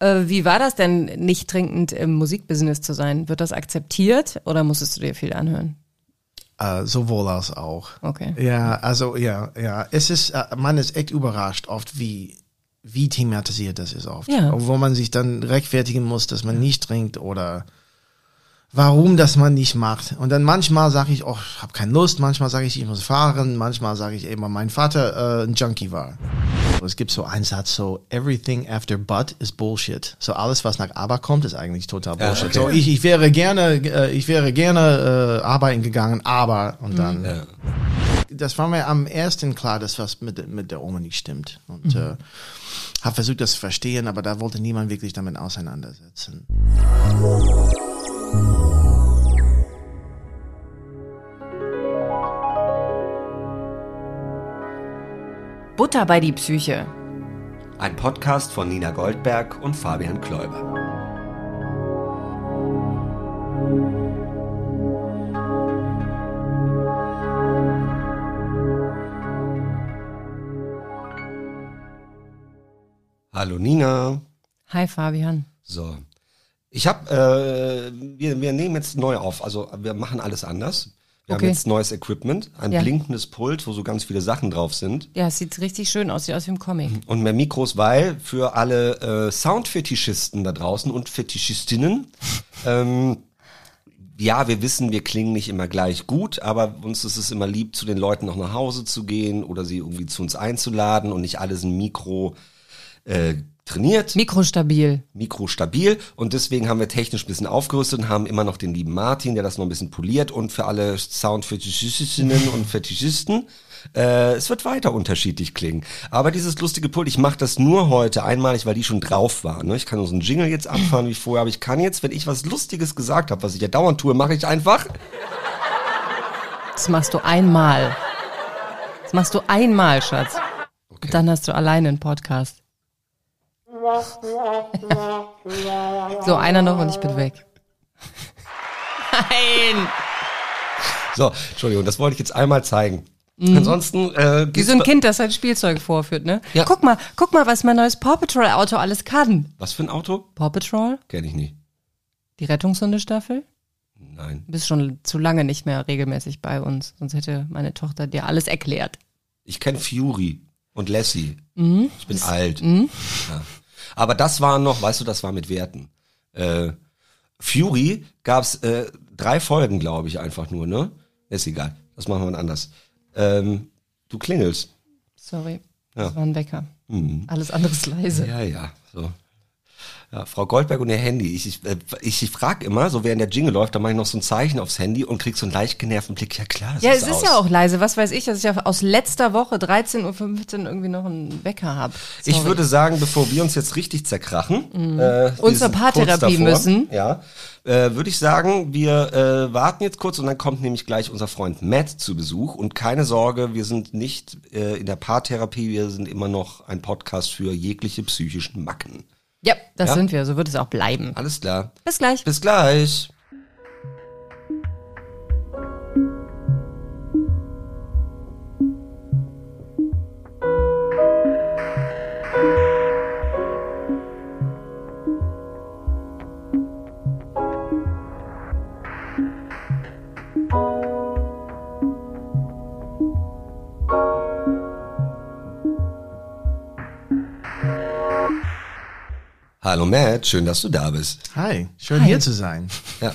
Äh, wie war das denn, nicht trinkend im Musikbusiness zu sein? Wird das akzeptiert oder musstest du dir viel anhören? Äh, sowohl als auch. Okay. Ja, also ja, ja. Es ist, äh, man ist echt überrascht oft, wie, wie thematisiert das ist oft. Ja. Wo man sich dann rechtfertigen muss, dass man nicht trinkt oder warum das man nicht macht. Und dann manchmal sage ich, oh, ich habe keine Lust, manchmal sage ich, ich muss fahren, manchmal sage ich eben, weil mein Vater äh, ein Junkie war. Es gibt so einen Satz, so everything after but is bullshit. So alles, was nach aber kommt, ist eigentlich total Bullshit. okay. So ich, ich wäre gerne, äh, ich wäre gerne äh, arbeiten gegangen, aber und dann. Ja. Das war mir am ersten klar, dass was mit, mit der Oma nicht stimmt. Und äh, habe versucht, das zu verstehen, aber da wollte niemand wirklich damit auseinandersetzen. Butter bei die Psyche. Ein Podcast von Nina Goldberg und Fabian Kläuber. Hallo Nina. Hi Fabian. So. Ich habe, äh, wir, wir nehmen jetzt neu auf. Also wir machen alles anders. Wir Okay. haben jetzt neues Equipment, ein Ja. blinkendes Pult, wo so ganz viele Sachen drauf sind. Ja, es sieht richtig schön aus, sieht aus wie im Comic. Und mehr Mikros, weil für alle äh, Soundfetischisten da draußen und Fetischistinnen, ähm, ja, wir wissen, wir klingen nicht immer gleich gut, aber uns ist es immer lieb, zu den Leuten noch nach Hause zu gehen oder sie irgendwie zu uns einzuladen und nicht alles ein Mikro äh, trainiert. Mikrostabil. Mikro stabil und deswegen haben wir technisch ein bisschen aufgerüstet und haben immer noch den lieben Martin, der das noch ein bisschen poliert und für alle Soundfetischistinnen und Fetischisten, äh, es wird weiter unterschiedlich klingen. Aber dieses lustige Pult, ich mache das nur heute einmalig, weil die schon drauf war. Ne? Ich kann so einen Jingle jetzt abfahren wie vorher, aber ich kann jetzt, wenn ich was Lustiges gesagt habe, was ich ja dauernd tue, mache ich einfach. Das machst du einmal. Das machst du einmal, Schatz. Und dann hast du alleine einen Podcast. So, einer noch und ich bin weg. Nein! So, Entschuldigung, das wollte ich jetzt einmal zeigen. Ansonsten äh, Wie so ein Kind, das sein Spielzeug vorführt, ne? Ja. Guck mal, guck mal, was mein neues Paw Patrol Auto alles kann. Was für ein Auto? Paw Patrol? Kenne ich nicht. Die Rettungshundestaffel? Nein. Du bist schon zu lange nicht mehr regelmäßig bei uns. Sonst hätte meine Tochter dir alles erklärt. Ich kenne Fury und Lassie. Mhm. Ich bin alt. Ja. Aber das war noch, weißt du, das war mit Werten. Äh, Fury gab's äh, drei Folgen, glaube ich, einfach nur, ne? Ist egal. Das machen wir mal anders. Ähm, du klingelst. Sorry. Ja. Das war ein Wecker. Alles andere ist leise. Ja, ja. So. Ja, Frau Goldberg und ihr Handy. Ich, ich, äh, ich, ich frage immer, so während der Jingle läuft, dann mache ich noch so ein Zeichen aufs Handy und krieg so einen leicht genervten Blick. Ja klar, es Ja, ist es ist aus. ja auch leise. Was weiß ich, dass ich ja aus letzter Woche 13.15 Uhr irgendwie noch einen Wecker habe. Ich würde sagen, bevor wir uns jetzt richtig zerkrachen, äh, wir Und zur Paartherapie müssen. Ja, äh, würde ich sagen, wir äh, warten jetzt kurz und dann kommt nämlich gleich unser Freund Matt zu Besuch. Und keine Sorge, wir sind nicht äh, in der Paartherapie, wir sind immer noch ein Podcast für jegliche psychischen Macken. Ja, das Ja? sind wir. So wird es auch bleiben. Alles klar. Bis gleich. Bis gleich. Hallo Matt, schön, dass du da bist. Hi, schön Hi. hier zu sein. Ja.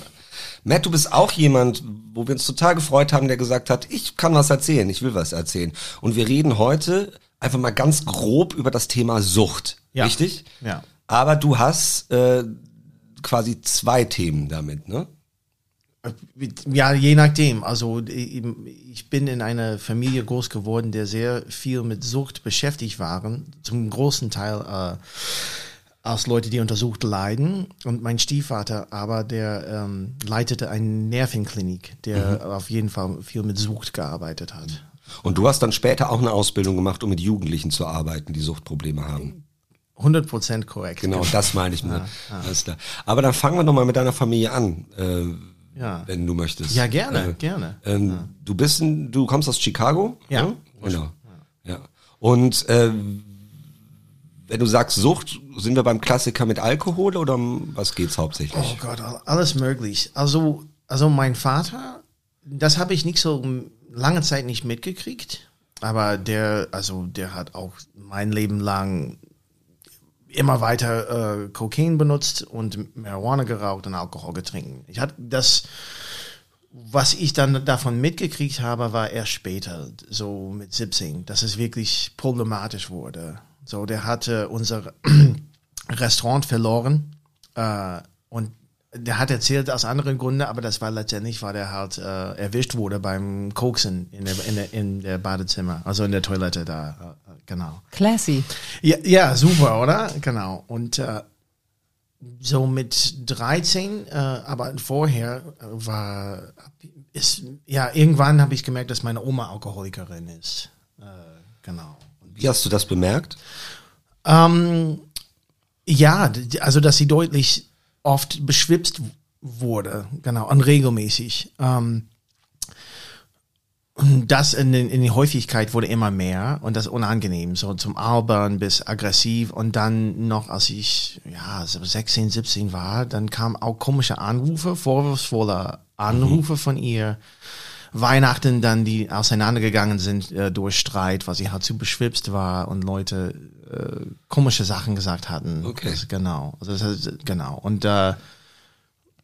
Matt, du bist auch jemand, wo wir uns total gefreut haben, der gesagt hat, ich kann was erzählen, ich will was erzählen. Und wir reden heute einfach mal ganz grob über das Thema Sucht. Ja. Richtig? Ja. Aber du hast äh, quasi zwei Themen damit, ne? Ja, je nachdem. Also ich bin in einer Familie groß geworden, der sehr viel mit Sucht beschäftigt waren, zum großen Teil äh, als Leute, die untersucht leiden. Und mein Stiefvater aber, der ähm, leitete eine Nervenklinik, der auf jeden Fall viel mit Sucht gearbeitet hat. Und du hast dann später auch eine Ausbildung gemacht, um mit Jugendlichen zu arbeiten, die Suchtprobleme haben. 100 Prozent korrekt. Genau, das meine ich mir. Alles klar. Aber dann fangen wir doch mal mit deiner Familie an, äh, Ja. wenn du möchtest. Ja, gerne, Äh, gerne. Ähm, Du bist, in, du kommst aus Chicago? Ja. ne? Genau. Ja. Und äh, wenn du sagst Sucht, sind wir beim Klassiker mit Alkohol oder um was geht's hauptsächlich? Oh Gott, alles möglich. Also, also mein Vater, das habe ich nicht so lange Zeit nicht mitgekriegt, aber der, also der hat auch mein Leben lang immer weiter äh, Kokain benutzt und Marihuana geraucht und Alkohol getrunken. Ich hatte das, was ich dann davon mitgekriegt habe, war erst später, so mit 17, dass es wirklich problematisch wurde. So, der hatte unser Restaurant verloren äh, und der hat erzählt aus anderen Gründen, aber das war letztendlich, weil der halt äh, erwischt wurde beim Koksen in der, in, der, in der Badezimmer, also in der Toilette da, äh, genau. Classy. Ja, ja, super, oder? Genau. Und äh, so mit 13, äh, aber vorher war, ist, ja, irgendwann habe ich gemerkt, dass meine Oma Alkoholikerin ist. Äh, genau. Wie hast du das bemerkt? Ähm, ja, also dass sie deutlich oft beschwipst wurde, genau, und regelmäßig. Ähm, das in, den, in die Häufigkeit wurde immer mehr und das unangenehm, so zum Albern bis aggressiv und dann noch, als ich ja so 16, 17 war, dann kamen auch komische Anrufe, vorwurfsvolle Anrufe von ihr. Weihnachten dann, die auseinandergegangen sind äh, durch Streit, weil sie halt zu beschwipst war und Leute äh, komische Sachen gesagt hatten. Okay. Das, genau. Also das heißt, genau. Und äh,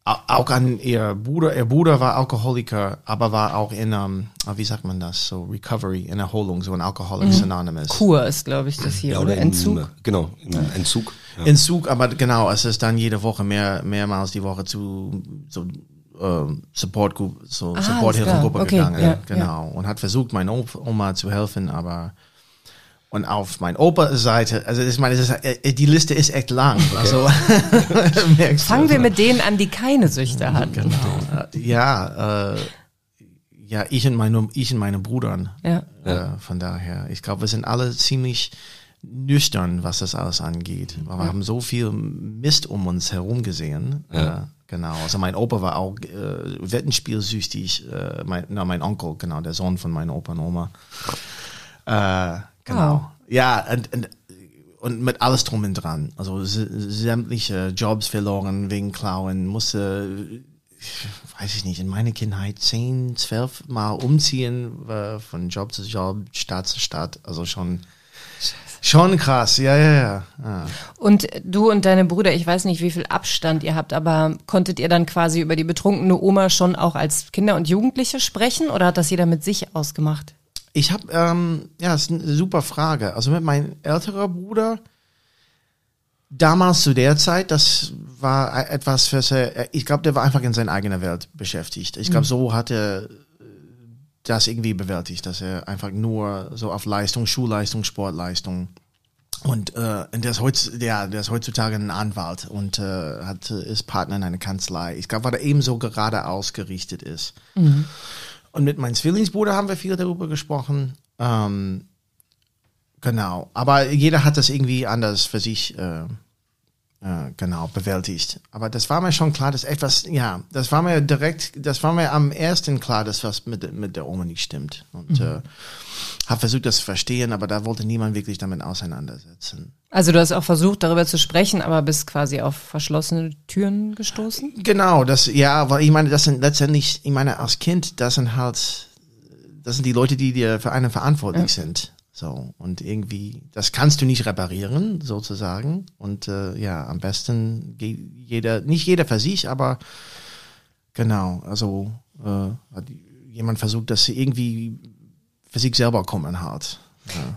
au- auch an ihr Bruder, ihr Bruder war Alkoholiker, aber war auch in, ähm, wie sagt man das, so Recovery, in Erholung, so ein Alcoholics Anonymous. Kur ist, glaube ich, das hier, Ja, oder? im- Entzug. Genau, Entzug. Ja. Entzug, aber genau, es ist dann jede Woche mehr, mehrmals die Woche zu so ähm, Support Group, so Ah, Supporthilfegruppe alles klar. Okay, gegangen, ja, genau, und hat versucht, meiner Op- Oma zu helfen, aber und auf mein Opa-Seite, also ich meine, ist, äh, die Liste ist echt lang. Also merkst du. Fangen wir mit denen an, die keine Süchte hatten. Genau. Ja, äh, ja, ich und meine, ich und meine Brüdern. Ja. Äh, von daher, ich glaube, wir sind alle ziemlich nüchtern, was das alles angeht. Weil wir haben so viel Mist um uns herum gesehen. Ja. Äh, genau. Also mein Opa war auch äh, Wettenspielsüchtig. Äh, mein, na, mein Onkel, genau, der Sohn von meinem Opa und Oma. Äh, genau. Wow. Ja, und, und, und mit alles drum und dran. Also sämtliche Jobs verloren wegen Klauen, musste, weiß ich nicht, in meiner Kindheit zehn, zwölf Mal umziehen, äh, von Job zu Job, Stadt zu Stadt. Also schon, schon krass. Ja, ja, ja. ja. Und du und deine Brüder, ich weiß nicht, wie viel Abstand ihr habt, aber konntet ihr dann quasi über die betrunkene Oma schon auch als Kinder und Jugendliche sprechen oder hat das jeder mit sich ausgemacht? Ich habe, ähm, ja, das ist eine super Frage. Also mit meinem älteren Bruder, damals zu der Zeit, das war e- etwas für sehr, ich glaube, der war einfach in seiner eigenen Welt beschäftigt. Ich glaube, so hat er das irgendwie bewältigt, dass er einfach nur so auf Leistung, Schulleistung, Sportleistung und äh, der ist, heutz, der, der ist heutzutage ein Anwalt und äh, hat, äh, ist Partner in einer Kanzlei. Ich glaube, weil er ebenso gerade ausgerichtet ist. Und mit meinem Zwillingsbruder haben wir viel darüber gesprochen. Ähm, genau. Aber jeder hat das irgendwie anders für sich äh, äh, genau bewältigt. Aber das war mir schon klar, dass etwas, ja, das war mir direkt, das war mir am ersten klar, dass was mit, mit der Oma nicht stimmt. Und äh, habe versucht, das zu verstehen, aber da wollte niemand wirklich damit auseinandersetzen. Also du hast auch versucht, darüber zu sprechen, aber bist quasi auf verschlossene Türen gestoßen? Genau, das, ja, weil ich meine, das sind letztendlich, ich meine, als Kind, das sind halt, das sind die Leute, die dir für einen verantwortlich sind. So, und irgendwie, das kannst du nicht reparieren, sozusagen. Und äh, ja, am besten geht jeder, nicht jeder für sich, aber genau, also äh, hat jemand versucht, dass sie irgendwie für sich selber kommen halt.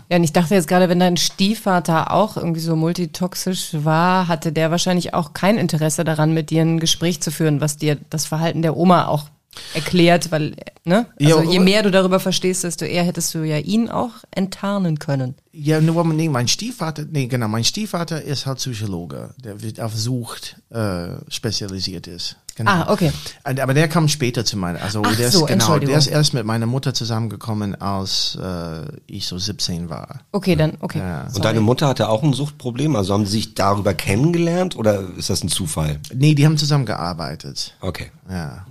Ja, und ich dachte jetzt gerade, wenn dein Stiefvater auch irgendwie so multitoxisch war, hatte der wahrscheinlich auch kein Interesse daran, mit dir ein Gespräch zu führen, was dir das Verhalten der Oma auch erklärt, weil, ne? Also Ja, je mehr du darüber verstehst, desto eher hättest du ja ihn auch enttarnen können. Ja, nur nee, mein Stiefvater, nee, genau, mein Stiefvater ist halt Psychologe, der wird auf Sucht äh, spezialisiert ist. Genau. Ah, okay. Aber der kam später zu meiner, also Ach der ist so, genau, der ist erst mit meiner Mutter zusammengekommen, als äh, ich so 17 war. Okay, dann, okay. Ja. Und deine Mutter hatte auch ein Suchtproblem? Also haben sie sich darüber kennengelernt oder ist das ein Zufall? Nee, die haben zusammengearbeitet. Okay. Ja.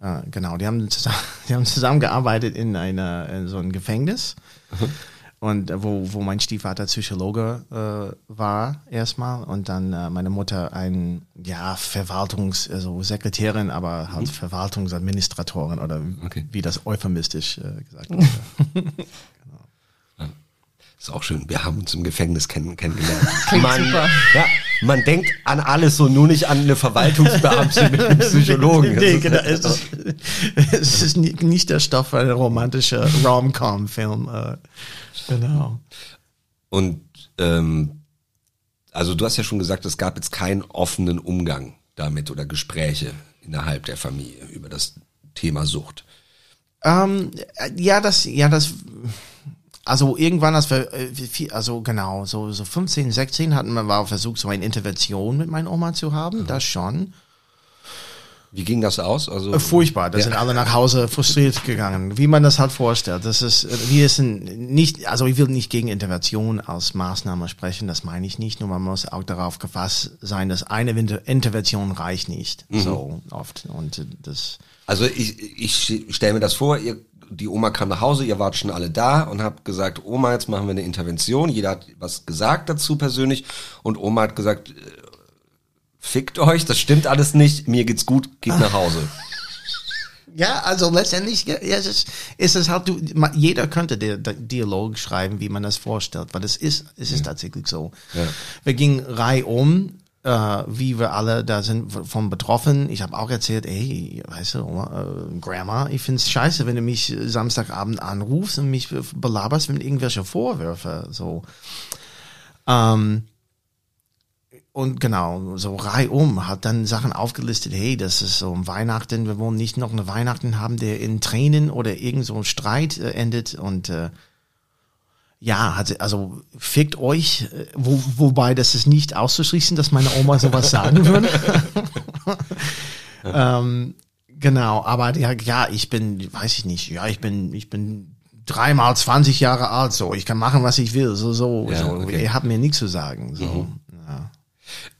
Äh, genau, die haben, zusammen, die haben zusammengearbeitet in einer in so einem Gefängnis. und äh, wo, wo mein Stiefvater Psychologe äh, war erstmal und dann äh, meine Mutter ein ja Verwaltungs also Sekretärin aber halt Verwaltungsadministratorin oder Okay. wie das euphemistisch äh, gesagt wird. Ist auch schön. Wir haben uns im Gefängnis kenn kennengelernt. Klingt man, super. Ja, man denkt an alles so, nur nicht an eine Verwaltungsbeamtin mit einem Psychologen. Nee, ist- genau, es ist, es ist ni- nicht der Stoff für einen romantischen Rom-Com-Film. Äh, genau. Und ähm, also du hast ja schon gesagt, es gab jetzt keinen offenen Umgang damit oder Gespräche innerhalb der Familie über das Thema Sucht. Ähm, äh, ja, das, ja, das, also irgendwann, als wir, äh, viel- also genau, so, so 15, 16 hatten wir mal versucht, so eine Intervention mit meiner Oma zu haben, das schon. Wie ging das aus? Also Äh, Furchtbar, da Ja. sind alle nach Hause frustriert gegangen, wie man das halt vorstellt. Das ist, äh, wir sind nicht, also ich will nicht gegen Intervention als Maßnahme sprechen, das meine ich nicht, nur man muss auch darauf gefasst sein, dass eine Intervention reicht nicht, so oft. Und das, Also ich, ich stelle mir das vor, ihr, die Oma kam nach Hause, ihr wart schon alle da und habt gesagt, Oma, jetzt machen wir eine Intervention. Jeder hat was gesagt dazu persönlich und Oma hat gesagt, äh, fickt euch, das stimmt alles nicht, mir geht's gut, geht nach Hause. Ja, also letztendlich ja, es ist, ist es halt, du, jeder könnte der Dialog schreiben, wie man das vorstellt, weil es ist, es ist tatsächlich so. Ja. Wir gingen reihum, äh, wie wir alle da sind von betroffen. Ich habe auch erzählt, ey, weißt du, Oma, äh, Grandma, ich find's scheiße, wenn du mich Samstagabend anrufst und mich belaberst mit irgendwelche Vorwürfe, so. Ähm, und genau, so reihum hat dann Sachen aufgelistet, hey, das ist so um Weihnachten, wir wollen nicht noch eine Weihnachten haben, der in Tränen oder irgend so ein Streit äh, endet und äh, ja, hat, also fickt euch, äh, wo, wobei das ist nicht auszuschließen, dass meine Oma sowas sagen würde. ähm, genau, aber ja, ja, ich bin, weiß ich nicht, ja, ich bin, ich bin dreimal 20 Jahre alt, so, ich kann machen, was ich will, so, so, Ja, so. okay. ihr habt mir nichts zu sagen, so. Ja.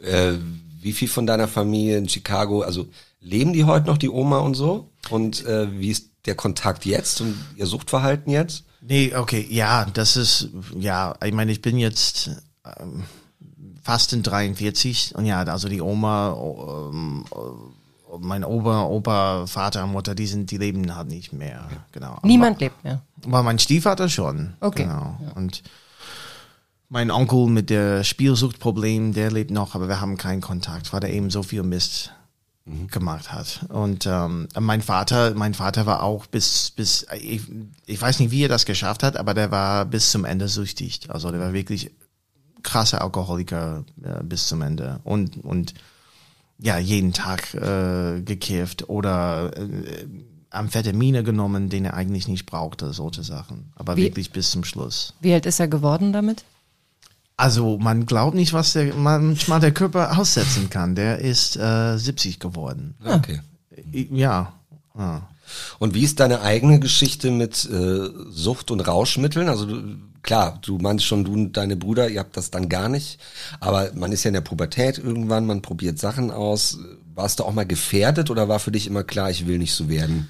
Äh, wie viel von deiner Familie in Chicago, also leben die heute noch, die Oma und so? Und äh, wie ist der Kontakt jetzt und ihr Suchtverhalten jetzt? Nee, okay, ja, das ist, ja, ich meine, ich bin jetzt ähm, fast in 43 und ja, also die Oma, ähm, äh, mein Opa, Opa, Vater, Mutter, die sind, die leben halt nicht mehr, genau. Niemand lebt mehr. Aber mein Stiefvater schon. Okay. Genau. Und mein Onkel mit der Spielsuchtproblem, der lebt noch, aber wir haben keinen Kontakt, weil er eben so viel Mist gemacht hat. Und ähm, mein Vater, mein Vater war auch bis, bis ich, ich weiß nicht, wie er das geschafft hat, aber der war bis zum Ende süchtig. Also der war wirklich krasser Alkoholiker äh, bis zum Ende. Und, und ja, jeden Tag äh, gekifft oder äh, Amphetamine genommen, den er eigentlich nicht brauchte, solche Sachen. Aber Wie- wirklich bis zum Schluss. Wie alt ist er geworden damit? Also man glaubt nicht, was der manchmal der Körper aussetzen kann. Der ist äh, 70 geworden. Okay. I- Ja. ja. Und wie ist deine eigene Geschichte mit äh, Sucht und Rauschmitteln? Also du, klar, du meinst schon, du und deine Brüder, ihr habt das dann gar nicht. Aber man ist ja in der Pubertät irgendwann, man probiert Sachen aus. Warst du auch mal gefährdet oder war für dich immer klar, ich will nicht so werden?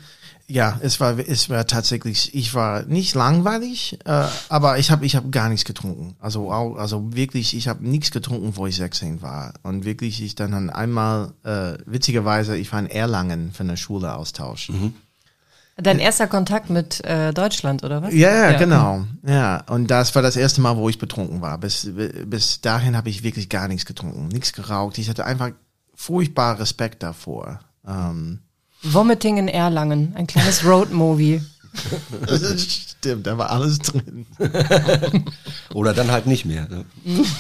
Ja, es war, es war tatsächlich, ich war nicht langweilig, äh, aber ich habe ich hab gar nichts getrunken. Also auch, also wirklich, ich habe nichts getrunken, wo ich 16 war. Und wirklich, ich dann, dann einmal, äh, witzigerweise, ich war in Erlangen für eine Schule-Austausch. Dein erster Kontakt mit äh, Deutschland, oder was? Ja, ja, genau. Ja, und das war das erste Mal, wo ich betrunken war. Bis, bis dahin habe ich wirklich gar nichts getrunken, nichts geraucht. Ich hatte einfach furchtbar Respekt davor. Ähm, Vomiting in Erlangen, ein kleines Roadmovie. das stimmt, da war alles drin. Oder dann halt nicht mehr. Ne?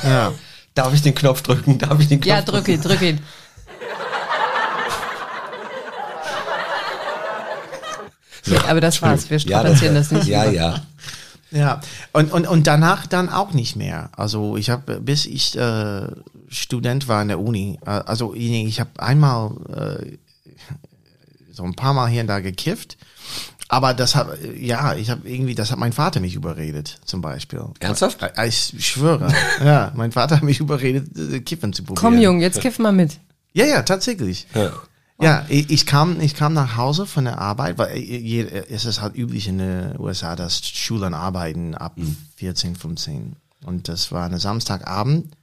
Ja. Darf ich den Knopf drücken? Darf ich den Knopf Ja, drück ihn, drück ihn. Aber das war's, wir Ja, strapazieren das nicht. Ja, über. ja. Ja, und, und, und danach dann auch nicht mehr. Also ich habe, bis ich äh, Student war in der Uni, äh, also ich, ich habe einmal äh, so ein paar Mal hier und da gekifft, aber das hat, ja, ich habe irgendwie, das hat mein Vater mich überredet, zum Beispiel. Ernsthaft? Äh, Ich schwöre, ja, mein Vater hat mich überredet, äh, kiffen zu probieren. Komm, Jung, jetzt kiff mal mit. Ja, ja, tatsächlich. Ja. Ja, ich, ich kam, ich kam nach Hause von der Arbeit, weil je, es ist halt üblich in den USA, dass Schulen arbeiten ab 14, 15. Und das war eine Samstagabend.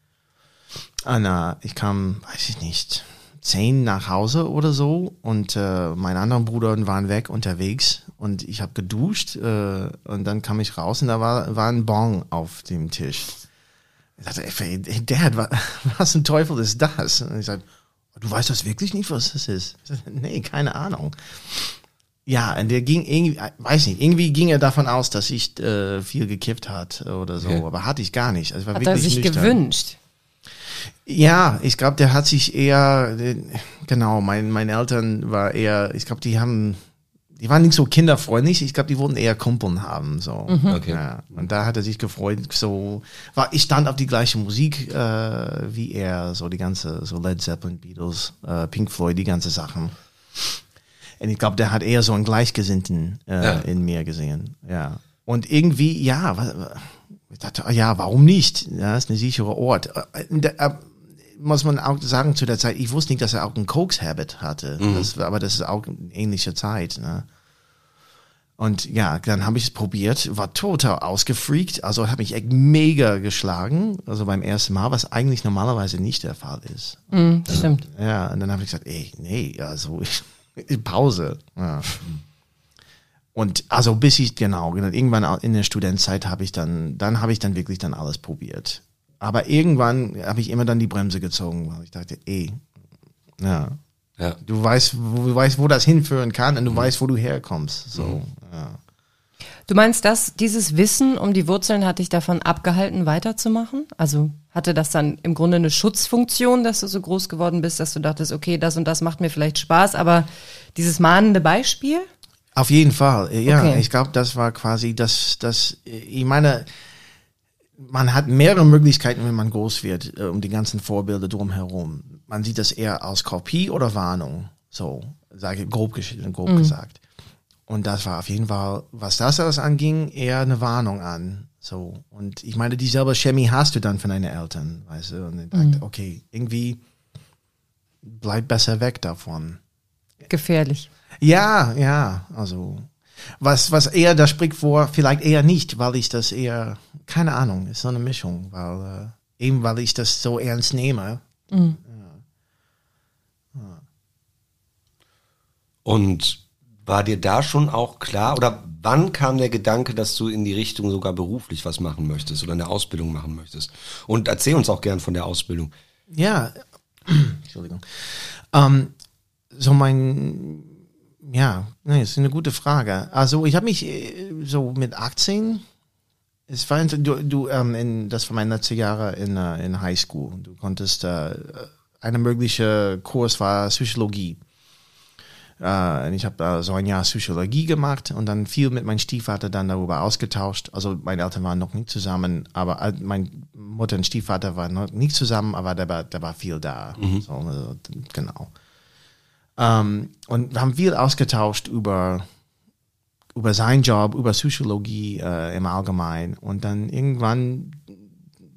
Äh, ich kam, weiß ich nicht, zehn nach Hause oder so und äh, meine anderen Brüder waren weg unterwegs und ich habe geduscht äh, und dann kam ich raus und da war, war ein Bon auf dem Tisch. Ich dachte, ey, Dad, was, was zum Teufel ist das? Und ich sagte, du weißt das wirklich nicht, was das ist? Sagte, nee, keine Ahnung. Ja, und der ging irgendwie, weiß nicht, irgendwie ging er davon aus, dass ich äh, viel gekifft hat oder so, Okay. aber hatte ich gar nicht. Also war Hat er wirklich sich nüchtern. gewünscht. Ja, ich glaube, der hat sich eher, genau, mein, meine Eltern war eher, ich glaube, die haben, die waren nicht so kinderfreundlich, ich glaube, die wollten eher Kumpeln haben, so. Okay. Ja, und da hat er sich gefreut, so, war, ich stand auf die gleiche Musik, äh, wie er, so die ganze, so Led Zeppelin, Beatles, äh, Pink Floyd, die ganze Sachen. Und ich glaube, der hat eher so einen Gleichgesinnten äh, Ja. in mir gesehen, ja. Und irgendwie, ja, wa- wa- ich dachte, ah ja, warum nicht? Ja, ist ein sicherer Ort. Äh, da, äh, muss man auch sagen, zu der Zeit, ich wusste nicht, dass er auch einen Koks-Habit hatte. Das, war- aber das ist auch eine ähnliche Zeit. Ne? Und ja, dann habe ich es probiert, war total ausgefreakt, also habe mich echt mega geschlagen, also beim ersten Mal, was eigentlich normalerweise nicht der Fall ist. Mhm, stimmt. Ja, und dann habe ich gesagt, ey, nee, also ich, Pause. Ja. Und also bis ich genau, genau, irgendwann in der Studentzeit habe ich dann, dann habe ich dann wirklich dann alles probiert. Aber irgendwann habe ich immer dann die Bremse gezogen, weil ich dachte, ey, ja, Ja. du weißt, wo, du weißt, wo das hinführen kann und du weißt, wo du herkommst. So, ja. Du meinst, dass dieses Wissen um die Wurzeln hat dich davon abgehalten, weiterzumachen? Also hatte das dann im Grunde eine Schutzfunktion, dass du so groß geworden bist, dass du dachtest, okay, das und das macht mir vielleicht Spaß, aber dieses mahnende Beispiel? Auf jeden Fall, ja. Okay. Ich glaube, das war quasi das, das, ich meine, man hat mehrere Möglichkeiten, wenn man groß wird, äh, um die ganzen Vorbilder drumherum. Man sieht das eher als Kopie oder Warnung. So, sage ich grob, gesch- grob gesagt. Und das war auf jeden Fall, was das alles anging, eher eine Warnung an. So. Und ich meine, dieselbe Chemie hast du dann von deinen Eltern, weißt du? Und ich dachte, okay, irgendwie bleib besser weg davon. Gefährlich. Ja, ja, also was, was eher, das spricht vor, vielleicht eher nicht, weil ich das eher, keine Ahnung, ist so eine Mischung, weil äh, eben weil ich das so ernst nehme. Und war dir da schon auch klar, oder wann kam der Gedanke, dass du in die Richtung sogar beruflich was machen möchtest oder eine Ausbildung machen möchtest? Und erzähl uns auch gern von der Ausbildung. Ja, Entschuldigung. Ähm, so mein, ja, nee, ist eine gute Frage. Also ich habe mich äh, so mit 18, es war, du, du ähm, in, das war meine letzte Jahre in, äh, in High School. Du konntest, äh, eine mögliche Kurs war Psychologie. Äh, und ich habe äh, so ein Jahr Psychologie gemacht und dann viel mit meinem Stiefvater dann darüber ausgetauscht. Also meine Eltern waren noch nicht zusammen, aber äh, mein Mutter und Stiefvater waren noch nicht zusammen, aber da war, da war viel da. So, also, genau. Ähm, und wir haben viel ausgetauscht über über seinen Job, über Psychologie äh, im Allgemeinen. Und dann irgendwann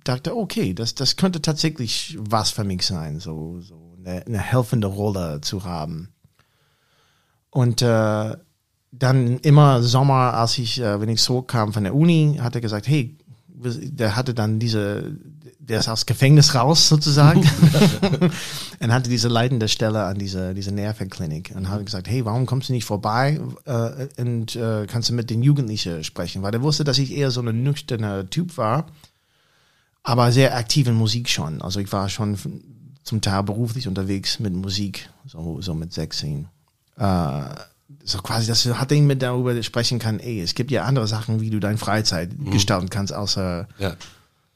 dachte, okay, das, das könnte tatsächlich was für mich sein, so, so eine, eine helfende Rolle zu haben. Und äh, dann immer Sommer, als ich, äh, wenn ich zurückkam von der Uni, hat er gesagt, hey, der hatte dann diese, der ist aus Gefängnis raus sozusagen und hatte diese leitende Stelle an dieser diese Nervenklinik und hat gesagt, hey, warum kommst du nicht vorbei äh, und äh, kannst du mit den Jugendlichen sprechen? Weil er wusste, dass ich eher so ein nüchterner Typ war, aber sehr aktiv in Musik schon. Also ich war schon zum Teil beruflich unterwegs mit Musik, so, so mit 16. Äh, so quasi, dass hat ihn mit darüber sprechen kann, ey, es gibt ja andere Sachen, wie du deine Freizeit gestalten kannst, außer, Ja.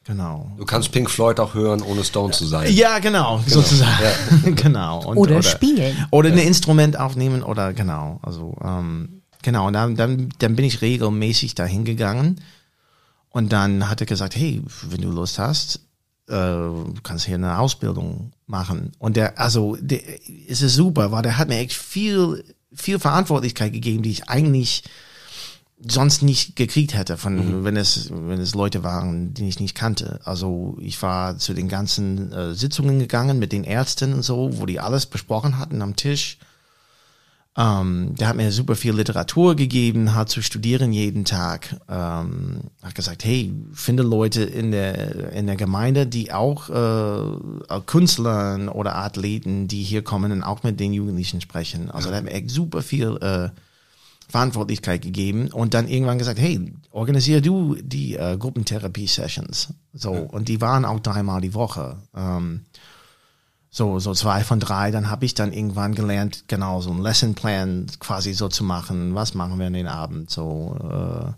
Genau. Du kannst Pink Floyd auch hören, ohne Stone zu sein. Ja, genau, sozusagen. genau. Und, Oder spielen. Oder ein Instrument aufnehmen oder genau. Also ähm, genau. Und dann, dann, dann bin ich regelmäßig dahin gegangen. Und dann hat er gesagt, hey, wenn du Lust hast, äh, du kannst hier eine Ausbildung machen. Und der, also, der, es ist super, weil der hat mir echt viel, viel Verantwortlichkeit gegeben, die ich eigentlich sonst nicht gekriegt hätte, von wenn es wenn es Leute waren, die ich nicht kannte. Also ich war zu den ganzen äh, Sitzungen gegangen mit den Ärzten und so, wo die alles besprochen hatten am Tisch. Ähm, der hat mir super viel Literatur gegeben, hat zu studieren jeden Tag. Ähm, hat gesagt, hey, finde Leute in der in der Gemeinde, die auch äh, Künstlern oder Athleten, die hier kommen und auch mit den Jugendlichen sprechen. Also der hat mir echt super viel äh, Verantwortlichkeit gegeben und dann irgendwann gesagt, hey, organisier du die äh, Gruppentherapie-Sessions. So, und die waren auch dreimal die Woche. Ähm, so, so zwei von drei, dann habe ich dann irgendwann gelernt, genau so ein Lessonplan quasi so zu machen. Was machen wir in den Abend? So äh,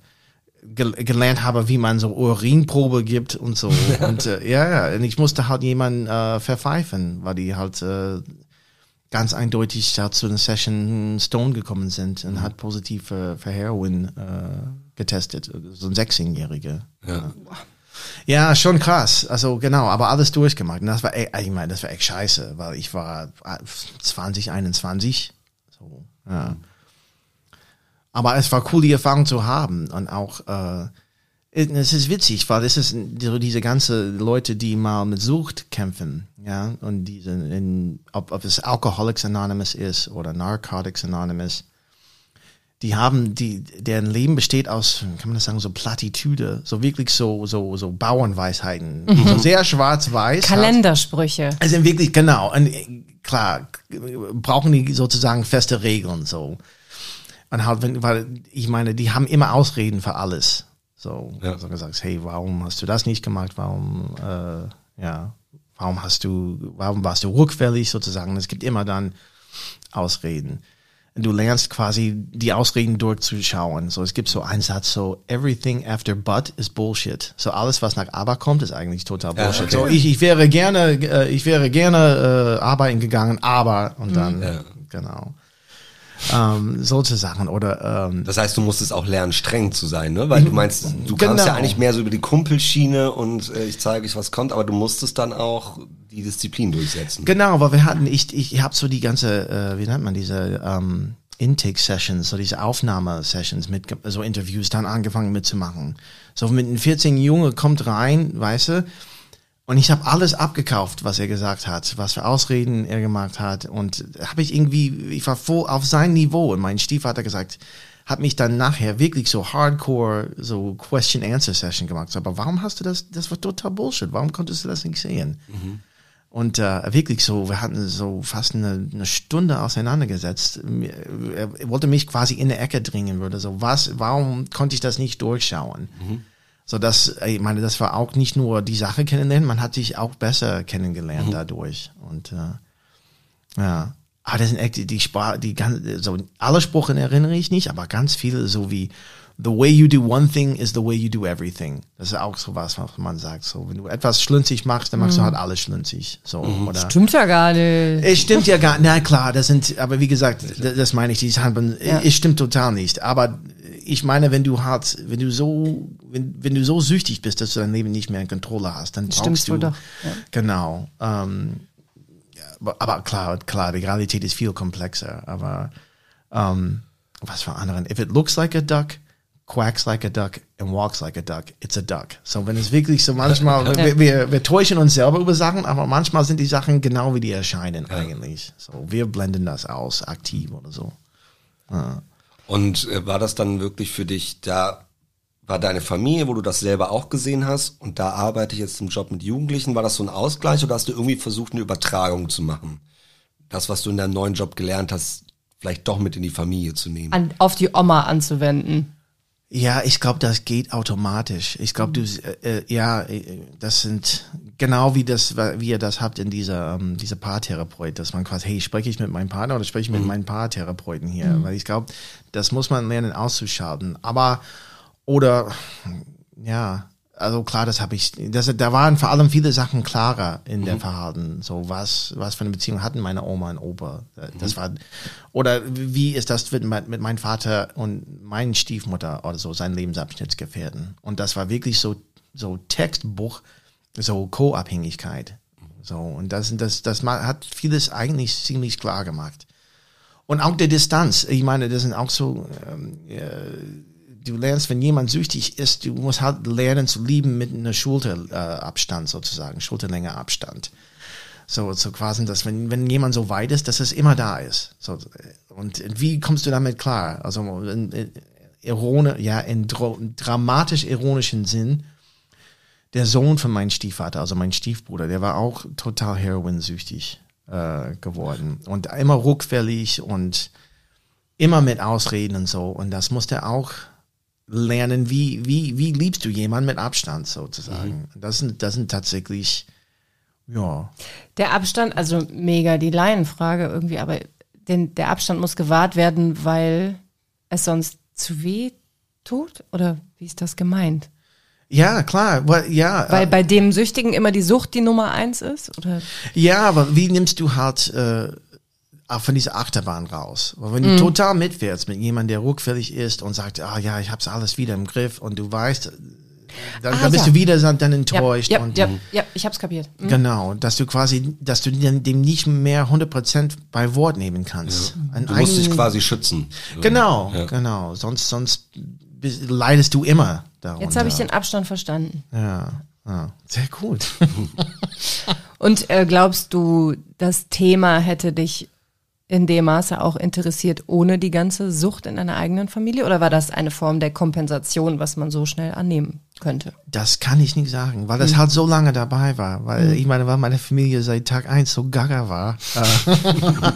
gel gelernt habe, wie man so Urinprobe gibt und so. und äh, ja, ja, und ich musste halt jemanden äh, verpfeifen, weil die halt äh, ganz eindeutig da zu einer Session Stone gekommen sind und hat positiv für, für Heroin äh, getestet. So ein Sechzehnjähriger. Ja. Ja, schon krass. Also genau, aber alles durchgemacht. Und das war, echt, ich meine, das war echt scheiße, weil ich war 20, 21. So, ja. Aber es war cool, die Erfahrung zu haben und auch äh, es ist witzig, weil es ist so diese ganze Leute, die mal mit Sucht kämpfen, ja, und diese, in, ob, ob es Alcoholics Anonymous ist oder Narcotics Anonymous, die haben, die, deren Leben besteht aus, kann man das sagen, so Plattitüde, so wirklich so, so, so Bauernweisheiten, mhm. so sehr schwarz-weiß. Kalendersprüche. Hat. Also wirklich, genau. Und klar, brauchen die sozusagen feste Regeln, so. Und halt, weil, ich meine, die haben immer Ausreden für alles. So, ja. also gesagt, hey, warum hast du das nicht gemacht? Warum, äh, ja, warum hast du, warum warst du rückfällig sozusagen? Es gibt immer dann Ausreden du lernst quasi die Ausreden durchzuschauen. So, es gibt so einen Satz, so, everything after but is bullshit. So, alles, was nach aber kommt, ist eigentlich total Bullshit. Ja, okay. So, ich, ich wäre gerne, äh, ich wäre gerne äh, arbeiten gegangen, aber, und dann, ja. genau. Ähm, solche Sachen oder ähm, das heißt du musstest auch lernen streng zu sein ne weil du meinst du genau. kamst ja eigentlich mehr so über die Kumpelschiene und äh, ich zeige euch was kommt aber du musstest dann auch die Disziplin durchsetzen. Genau, weil wir hatten, ich, ich habe so die ganze, äh, wie nennt man diese ähm, Intake-Sessions, so diese Aufnahmesessions mit so Interviews dann angefangen mitzumachen. So mit einem 14 Junge kommt rein, weißt du, und ich habe alles abgekauft, was er gesagt hat, was für Ausreden er gemacht hat. Und habe ich irgendwie, ich war voll auf sein Niveau. Und mein Stiefvater gesagt, hat mich dann nachher wirklich so hardcore, so Question-Answer-Session gemacht. So, aber warum hast du das, das war total Bullshit. Warum konntest du das nicht sehen? Mhm. Und äh, wirklich so, wir hatten so fast eine, eine Stunde auseinandergesetzt. Er wollte mich quasi in der Ecke dringen würde. So, was, warum konnte ich das nicht durchschauen? Mhm. So dass, ich meine, das war auch nicht nur die Sache kennenlernen, man hat sich auch besser kennengelernt mhm. dadurch. Und äh, ja. Aber das sind echt die, die Sprache, die ganz, so alle Sprachen erinnere ich nicht, aber ganz viele so wie the way you do one thing is the way you do everything. Das ist auch so was, was man sagt. So, wenn du etwas schlünzig machst, dann machst mhm. du halt alles schlünzig. So, mhm. oder, stimmt ja gar nicht. Es stimmt ja gar nicht. Na klar, das sind, aber wie gesagt, das, das meine ich, die Handlung, ja. es stimmt total nicht. Aber ich meine, wenn du hart, wenn du so, wenn, wenn du so süchtig bist, dass du dein Leben nicht mehr in Kontrolle hast, dann Stimmst brauchst du, doch. Ja. genau. Ähm, aber, aber klar, klar, die Realität ist viel komplexer. Aber ähm, was für anderen? If it looks like a duck, quacks like a duck and walks like a duck, it's a duck. So, wenn es wirklich so manchmal, wir, wir, wir, täuschen uns selber über Sachen, aber manchmal sind die Sachen genau wie die erscheinen ja. eigentlich. So, wir blenden das aus, aktiv oder so. Ja. Und äh, war das dann wirklich für dich da, war deine Familie, wo du das selber auch gesehen hast und da arbeite ich jetzt im Job mit Jugendlichen, war das so ein Ausgleich oder hast du irgendwie versucht, eine Übertragung zu machen? Das, was du in deinem neuen Job gelernt hast, vielleicht doch mit in die Familie zu nehmen. An, auf die Oma anzuwenden. Ja, ich glaube, das geht automatisch. Ich glaube, du, äh, äh, ja, äh, das sind genau wie das, wie ihr das habt in dieser, ähm, dieser Paartherapeut, dass man quasi, hey, spreche ich mit meinem Partner oder spreche ich mit mhm. meinen Paartherapeuten hier? Mhm. Weil ich glaube, das muss man lernen auszuschalten. Aber, oder, ja, also klar, das habe ich, das, da waren vor allem viele Sachen klarer in mhm. der Verhalten. So was, was für eine Beziehung hatten meine Oma und Opa. Das mhm. war, oder wie ist das mit, mit meinem Vater und meinen Stiefmutter oder so, sein Lebensabschnittsgefährten. Und das war wirklich so, so Textbuch, so Co-Abhängigkeit. So, und das, das, das hat vieles eigentlich ziemlich klar gemacht. Und auch der Distanz. Ich meine, das sind auch so, ähm, äh, du lernst, wenn jemand süchtig ist, du musst halt lernen zu lieben mit einer Schulterabstand äh, sozusagen, Schulterlänge Abstand. So, so quasi, dass wenn, wenn jemand so weit ist, dass es immer da ist. So, und wie kommst du damit klar? Also in, in, irone, ja, in dramatisch ironischen Sinn, der Sohn von meinem Stiefvater, also mein Stiefbruder, der war auch total heroinsüchtig äh, geworden und immer rückfällig und immer mit Ausreden und so. Und das musste auch lernen, wie, wie, wie liebst du jemanden mit Abstand sozusagen. Das sind, das sind tatsächlich, ja, Der Abstand, also mega die Laienfrage irgendwie, aber den, der Abstand muss gewahrt werden, weil es sonst zu weh tut? Oder wie ist das gemeint? ja, klar, weil, ja, Weil bei dem Süchtigen immer die Sucht die Nummer eins ist? Oder? Ja, aber wie nimmst du halt äh, von dieser Achterbahn raus? Weil wenn du total mitfährst mit jemandem, der rückfällig ist und sagt, ah ja, ich hab's alles wieder im Griff und du weißt, dann, Ah, dann bist ja. du wieder dann enttäuscht Ja, ja, und ja, ja, ich hab's kapiert. Mhm. genau, dass du quasi, dass du dem nicht mehr 100% bei Wort nehmen kannst. Ein Du musst dich quasi schützen. Genau, Ja. genau, sonst sonst leidest du immer darunter. Jetzt habe ich den Abstand verstanden. ja, ja, sehr gut. Und äh, glaubst du, das Thema hätte dich in dem Maße auch interessiert, ohne die ganze Sucht in deiner eigenen Familie? Oder war das eine Form der Kompensation, was man so schnell annehmen könnte? Das kann ich nicht sagen, weil das halt so lange dabei war. Weil ich meine, weil meine Familie seit Tag eins so gaga war.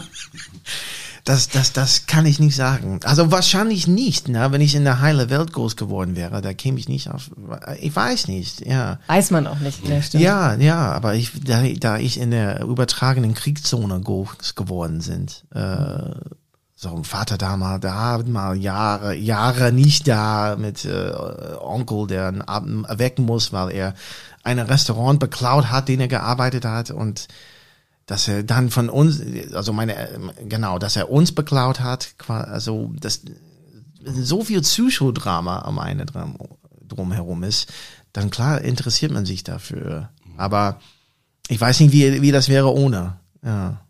das, das, das kann ich nicht sagen. Also wahrscheinlich nicht, ne? wenn ich in der heile Welt groß geworden wäre, da käme ich nicht auf. Ich weiß nicht, ja. Weiß man auch nicht. Ne? Stimmt. Ja, ja, aber ich, da, da ich in der übertragenen Kriegszone groß geworden sind, äh, so ein Vater da mal, da mal Jahre, Jahre nicht da mit äh, Onkel, der einen Abend erwecken muss, weil er ein Restaurant beklaut hat, den er gearbeitet hat und dass er dann von uns, also meine, genau, dass er uns beklaut hat, also das so viel Psychodrama am eine drum, drumherum ist, dann klar interessiert man sich dafür. Aber ich weiß nicht, wie, wie das wäre ohne. Ja.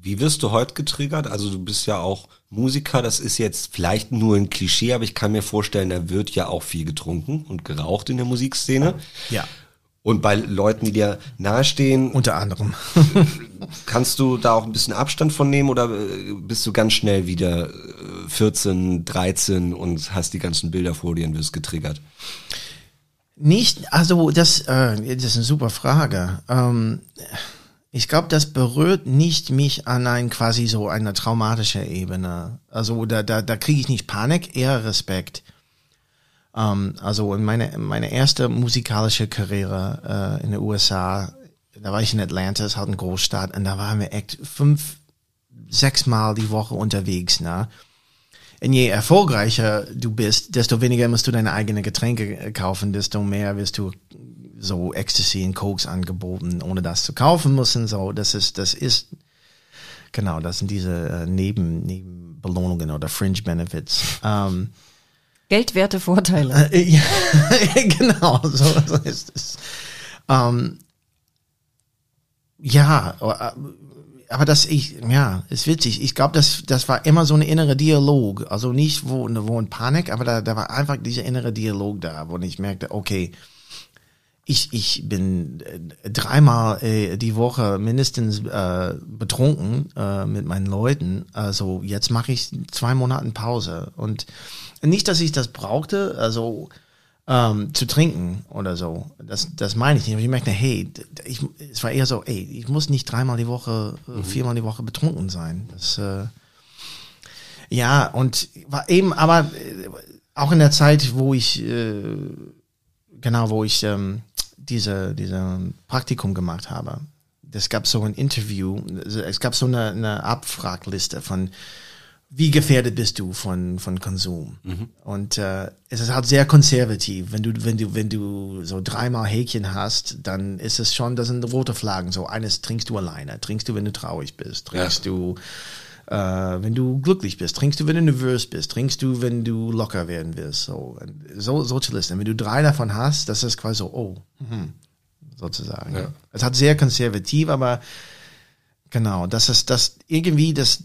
Wie wirst du heute getriggert? Also du bist ja auch Musiker, das ist jetzt vielleicht nur ein Klischee, aber ich kann mir vorstellen, da wird ja auch viel getrunken und geraucht in der Musikszene. ja. Und bei Leuten, die dir nahestehen, Unter anderem. kannst du da auch ein bisschen Abstand von nehmen oder äh, bist du ganz schnell wieder äh, 14, 13 und hast die ganzen Bilder vor dir und wirst getriggert? Nicht, also das, äh, das ist eine super Frage. Ähm, ich glaube, das berührt nicht mich an ein quasi so eine traumatische Ebene. Also da, da, da kriege ich nicht Panik, eher Respekt. Ähm, also in meine, meine erste musikalische Karriere äh, in den USA, da war ich in Atlanta, ist halt eine Großstadt, und da waren wir echt fünf, sechs Mal die Woche unterwegs, ne? Und je erfolgreicher du bist, desto weniger musst du deine eigenen Getränke äh, kaufen, desto mehr wirst du so Ecstasy und Cokes angeboten, ohne das zu kaufen müssen. So, das ist, das ist, genau, das sind diese äh, Neben, Nebenbelohnungen oder Fringe Benefits. Ähm, Geldwerte Vorteile. äh, ja, genau, so, so ist es. Ähm, ja, äh, aber das ich ja ist witzig. Ich glaube, das das war immer so ein innerer Dialog. Also nicht wo wo ein Panik, aber da da war einfach dieser innere Dialog da, wo ich merkte, okay, ich ich bin äh, dreimal äh, die Woche mindestens äh, betrunken äh, mit meinen Leuten. Also jetzt mache ich zwei Monaten Pause und nicht, dass ich das brauchte. Also ähm, zu trinken oder so. Das, das meine ich nicht. Aber ich merkte, hey, ich, es war eher so, ey, ich muss nicht dreimal die Woche, äh, viermal die Woche betrunken sein. Das, äh, ja, und war eben, aber äh, auch in der Zeit, wo ich, äh, genau, wo ich ähm, diese, diese Praktikum gemacht habe, es gab so ein Interview, es gab so eine, eine Abfragliste von wie gefährdet bist du von von Konsum? Und äh, es ist halt sehr konservativ. Wenn du wenn du wenn du so dreimal Häkchen hast dann ist es schon das sind rote Flaggen. So eines trinkst du alleine. Trinkst du wenn du traurig bist? Trinkst du äh, wenn du glücklich bist? Trinkst du wenn du nervös bist? Trinkst du wenn du locker werden willst? So so solche Listen. Wenn du drei davon hast das ist quasi so oh mhm, sozusagen. Ja. es hat sehr konservativ aber genau das ist das irgendwie das